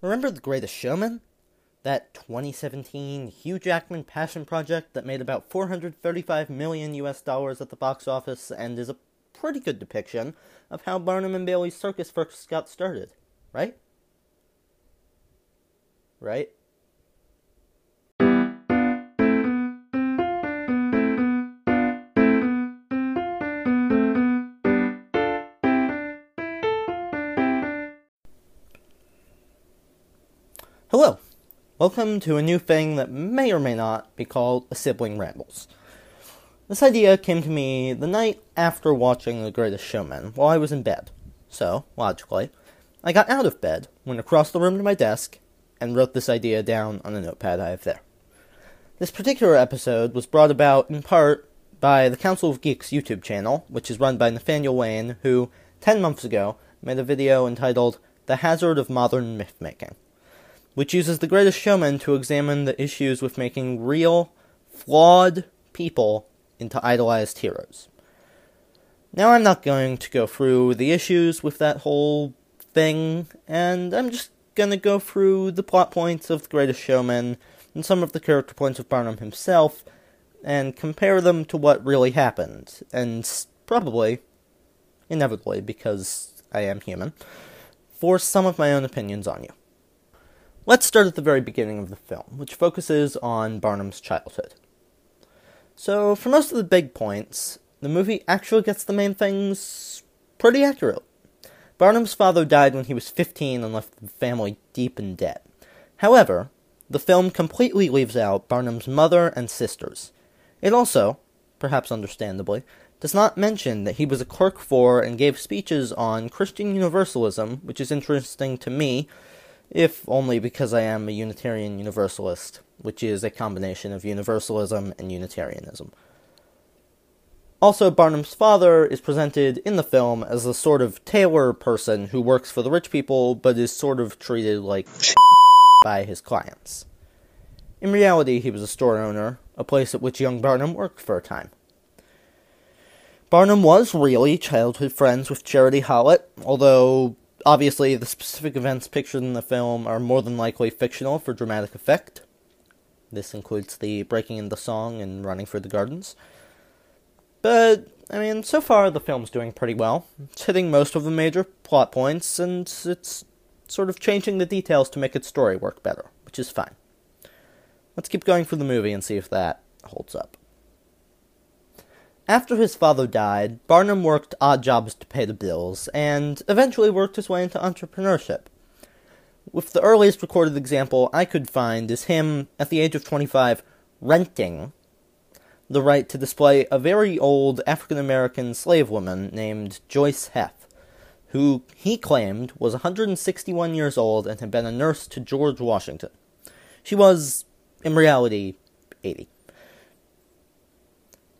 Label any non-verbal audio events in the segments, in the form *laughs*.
Remember The Greatest Showman? That 2017 Hugh Jackman passion project that made about 435 million US dollars at the box office and is a pretty good depiction of how Barnum and Bailey's circus first got started, right? Right? Hello. Welcome to a new thing that may or may not be called a sibling rambles. This idea came to me the night after watching The Greatest Showman while I was in bed. So, logically, I got out of bed, went across the room to my desk, and wrote this idea down on a notepad I have there. This particular episode was brought about in part by the Council of Geeks YouTube channel, which is run by Nathaniel Wayne, who, 10 months ago, made a video entitled The Hazard of Modern Myth Making which uses the greatest showman to examine the issues with making real, flawed people into idolized heroes. Now, I'm not going to go through the issues with that whole thing, and I'm just going to go through the plot points of The Greatest Showman and some of the character points of Barnum himself, and compare them to what really happened, and probably, inevitably, because I am human, force some of my own opinions on you. Let's start at the very beginning of the film, which focuses on Barnum's childhood. So, for most of the big points, the movie actually gets the main things pretty accurate. Barnum's father died when he was 15 and left the family deep in debt. However, the film completely leaves out Barnum's mother and sisters. It also, perhaps understandably, does not mention that he was a clerk for and gave speeches on Christian Universalism, which is interesting to me if only because I am a Unitarian Universalist, which is a combination of Universalism and Unitarianism. Also, Barnum's father is presented in the film as a sort of tailor person who works for the rich people but is sort of treated like *laughs* by his clients. In reality, he was a store owner, a place at which young Barnum worked for a time. Barnum was really childhood friends with Charity Hallett, although Obviously, the specific events pictured in the film are more than likely fictional for dramatic effect. This includes the breaking into the song and running through the gardens. But, I mean, so far the film's doing pretty well. It's hitting most of the major plot points, and it's sort of changing the details to make its story work better, which is fine. Let's keep going through the movie and see if that holds up. After his father died, Barnum worked odd jobs to pay the bills, and eventually worked his way into entrepreneurship. With the earliest recorded example I could find is him, at the age of 25, renting the right to display a very old African American slave woman named Joice Heth, who he claimed was 161 years old and had been a nurse to George Washington. She was, in reality, 80.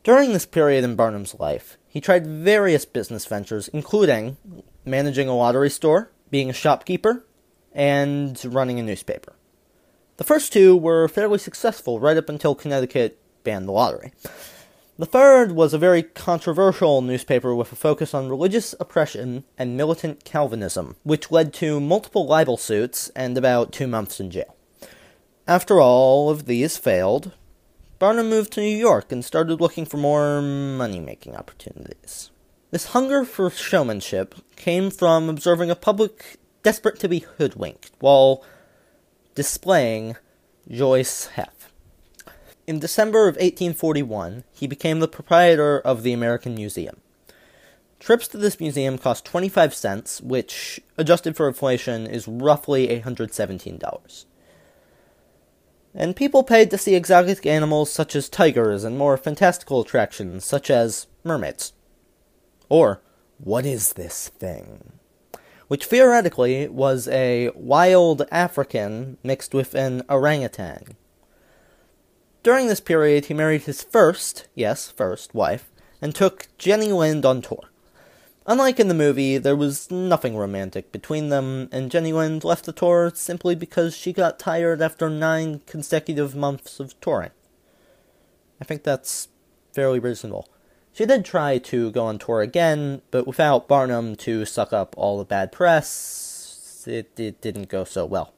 During this period in Barnum's life, he tried various business ventures, including managing a lottery store, being a shopkeeper, and running a newspaper. The first two were fairly successful right up until Connecticut banned the lottery. The third was a very controversial newspaper with a focus on religious oppression and militant Calvinism, which led to multiple libel suits and about two months in jail. After all of these failed, Barnum moved to New York and started looking for more money making opportunities. This hunger for showmanship came from observing a public desperate to be hoodwinked while displaying Joice Heth. In December of 1841, he became the proprietor of the American Museum. Trips to this museum cost 25 cents, which, adjusted for inflation, is roughly $817 and people paid to see exotic animals such as tigers and more fantastical attractions such as mermaids. Or, what is this thing? Which theoretically was a wild African mixed with an orangutan. During this period, he married his first, yes, first, wife, and took Jenny Lind on tour. Unlike in the movie, there was nothing romantic between them, and Jenny Lind left the tour simply because she got tired after nine consecutive months of touring. I think that's fairly reasonable. She did try to go on tour again, but without Barnum to suck up all the bad press, it, it didn't go so well.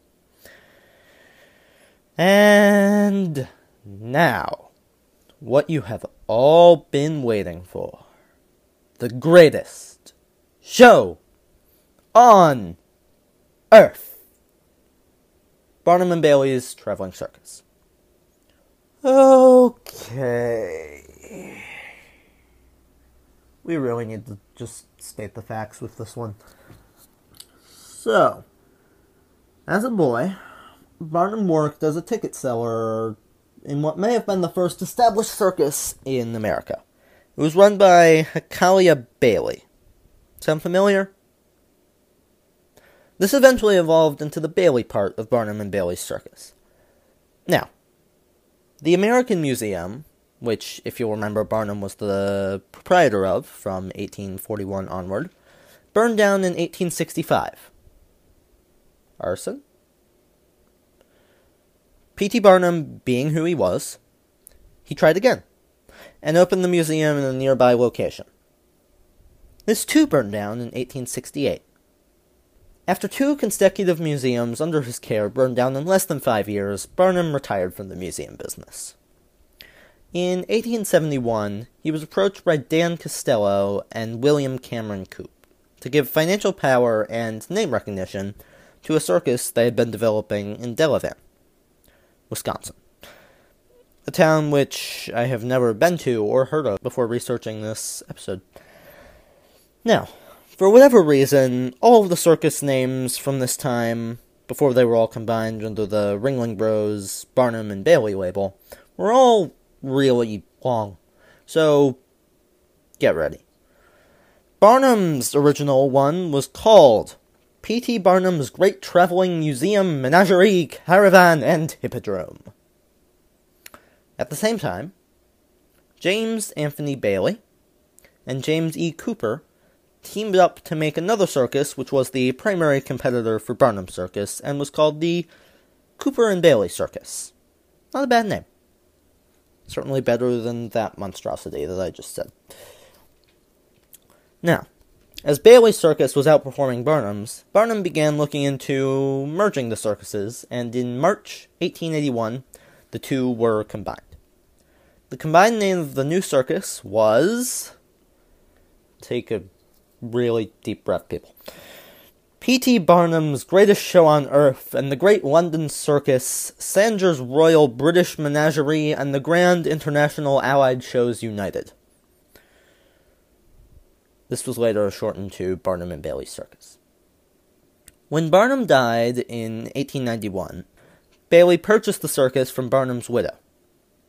And now, what you have all been waiting for the greatest show on earth Barnum and Bailey's Traveling Circus. Okay. We really need to just state the facts with this one. So, as a boy, Barnum worked as a ticket seller in what may have been the first established circus in America. It was run by Hachaliah Bailey. Sound familiar? This eventually evolved into the Bailey part of Barnum and Bailey's circus. Now, the American Museum, which, if you'll remember, Barnum was the proprietor of from 1841 onward, burned down in 1865. Arson? P.T. Barnum, being who he was, he tried again and opened the museum in a nearby location. This too burned down in 1868. After two consecutive museums under his care burned down in less than five years, Barnum retired from the museum business. In 1871, he was approached by Dan Costello and William Cameron Coup to give financial power and name recognition to a circus they had been developing in Delavan, Wisconsin. A town which I have never been to or heard of before researching this episode. Now, for whatever reason, all of the circus names from this time, before they were all combined under the Ringling Bros, Barnum, and Bailey label, were all really long. So, get ready. Barnum's original one was called P.T. Barnum's Great Traveling Museum, Menagerie, Caravan, and Hippodrome. At the same time, James Anthony Bailey and James E. Cooper teamed up to make another circus, which was the primary competitor for Barnum Circus, and was called the Cooper and Bailey Circus. Not a bad name. Certainly better than that monstrosity that I just said. Now, as Bailey Circus was outperforming Barnum's, Barnum began looking into merging the circuses, and in March 1881, the two were combined. The combined name of the new circus was. Take a really deep breath, people. P.T. Barnum's Greatest Show on Earth and the Great London Circus, Sanger's Royal British Menagerie, and the Grand International Allied Shows United. This was later shortened to Barnum and Bailey Circus. When Barnum died in 1891, Bailey purchased the circus from Barnum's widow,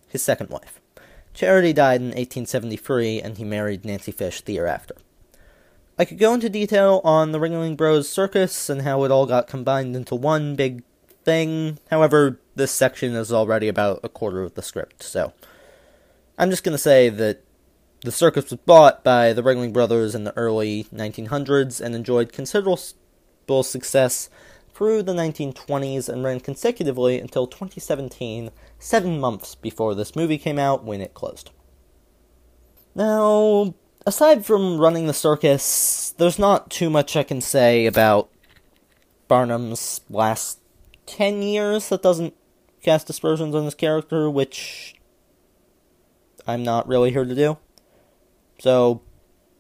his second wife. Charity died in 1873, and he married Nancy Fish the year after. I could go into detail on the Ringling Bros circus and how it all got combined into one big thing. However, this section is already about a quarter of the script, so I'm just going to say that the circus was bought by the Ringling Brothers in the early 1900s and enjoyed considerable success through the 1920s and ran consecutively until 2017, seven months before this movie came out when it closed. Now, aside from running the circus, there's not too much I can say about Barnum's last 10 years that doesn't cast aspersions on his character, which I'm not really here to do. So,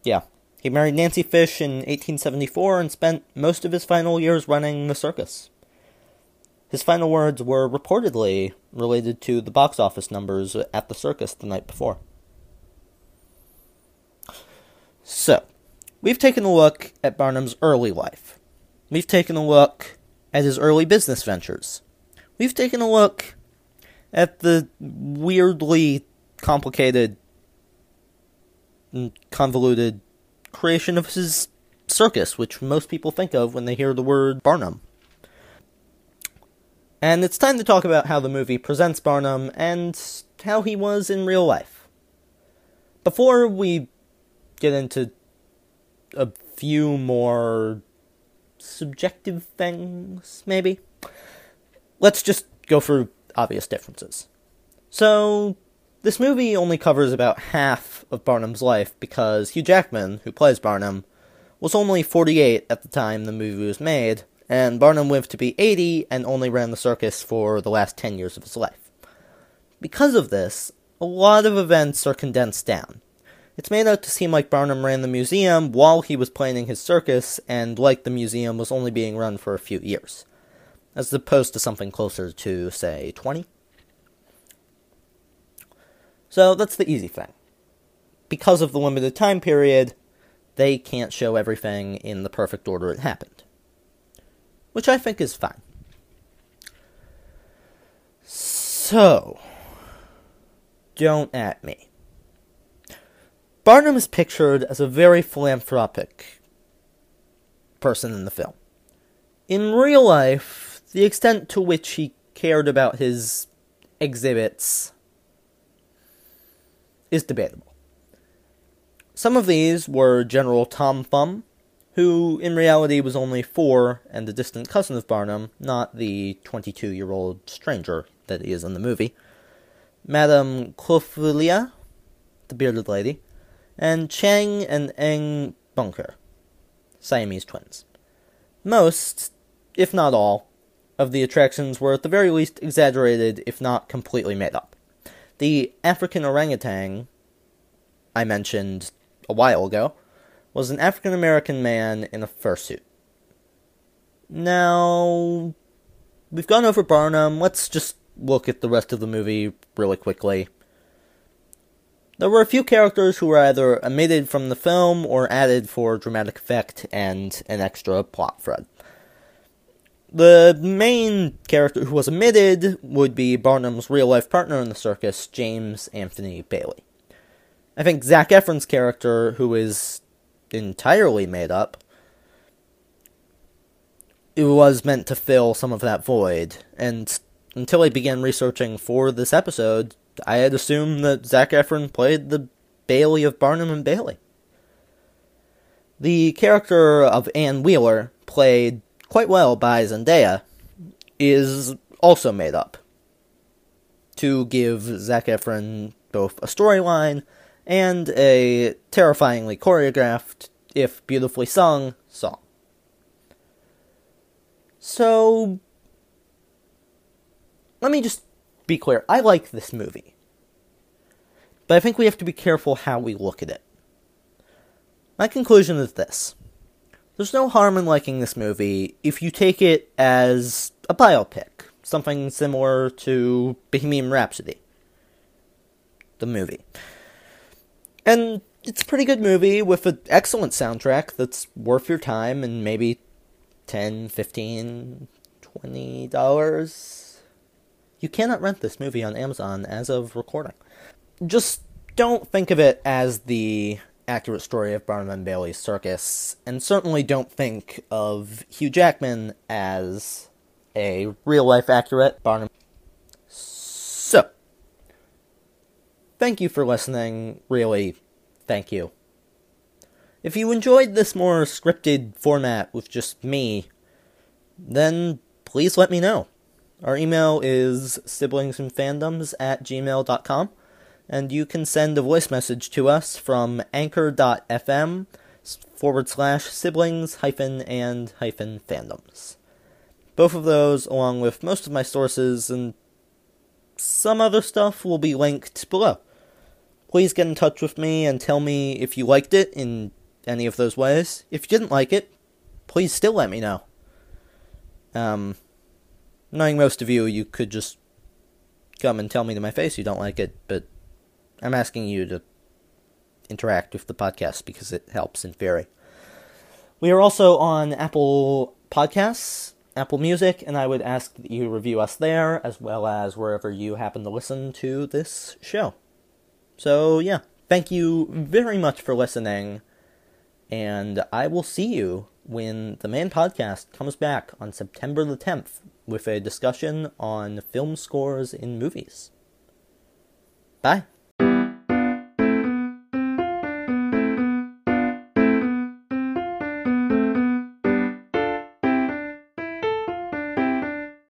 yeah. He married Nancy Fish in 1874 and spent most of his final years running the circus. His final words were reportedly related to the box office numbers at the circus the night before. So, we've taken a look at Barnum's early life. We've taken a look at his early business ventures. We've taken a look at the weirdly complicated and convoluted creation of his circus, which most people think of when they hear the word Barnum. And it's time to talk about how the movie presents Barnum and how he was in real life. Before we get into a few more subjective things, maybe. Let's just go through obvious differences. So, this movie only covers about half of Barnum's life because Hugh Jackman, who plays Barnum, was only 48 at the time the movie was made, and Barnum lived to be 80 and only ran the circus for the last 10 years of his life. Because of this, a lot of events are condensed down. It's made out to seem like Barnum ran the museum while he was planning his circus, and like the museum was only being run for a few years, as opposed to something closer to, say, 20. So that's the easy thing. Because of the limited time period, they can't show everything in the perfect order it happened. Which I think is fine. So, don't at me. Barnum is pictured as a very philanthropic person in the film. In real life, the extent to which he cared about his exhibits is debatable. Some of these were General Tom Thumb, who in reality was only four and a distant cousin of Barnum, not the 22 year old stranger that is in the movie, Madame Clofullia, the bearded lady, and Chang and Eng Bunker, Siamese twins. Most, if not all, of the attractions were at the very least exaggerated, if not completely made up. The African orangutan I mentioned a while ago was an African American man in a fursuit. Now, we've gone over Barnum. Let's just look at the rest of the movie really quickly. There were a few characters who were either omitted from the film or added for dramatic effect and an extra plot thread. The main character who was omitted would be Barnum's real life partner in the circus, James Anthony Bailey. I think Zac Efron's character, who is entirely made up, it was meant to fill some of that void. And until I began researching for this episode, I had assumed that Zac Efron played the Bailey of Barnum and Bailey. The character of Anne Wheeler, played quite well by Zendaya, is also made up to give Zac Efron both a storyline and a terrifyingly choreographed, if beautifully sung, song. So, let me just be clear. I like this movie. But I think we have to be careful how we look at it. My conclusion is this there's no harm in liking this movie if you take it as a biopic, something similar to Bohemian Rhapsody, the movie. And it's a pretty good movie with an excellent soundtrack that's worth your time and maybe 10 15 20 dollars. You cannot rent this movie on amazon as of recording. Just don't think of it as the accurate story of barnum and bailey's circus and certainly don't think of hugh jackman as a real life accurate barnum so thank you for listening really thank you if you enjoyed this more scripted format with just me, then please let me know. Our email is siblingsandfandoms at gmail.com, and you can send a voice message to us from anchor.fm forward slash siblings hyphen and hyphen fandoms. Both of those, along with most of my sources and some other stuff, will be linked below. Please get in touch with me and tell me if you liked it in any of those ways. If you didn't like it, please still let me know. Um, knowing most of you, you could just come and tell me to my face you don't like it, but I'm asking you to interact with the podcast because it helps in theory. We are also on Apple Podcasts, Apple Music, and I would ask that you review us there as well as wherever you happen to listen to this show. So, yeah, thank you very much for listening. And I will see you when the main podcast comes back on September the 10th with a discussion on film scores in movies. Bye.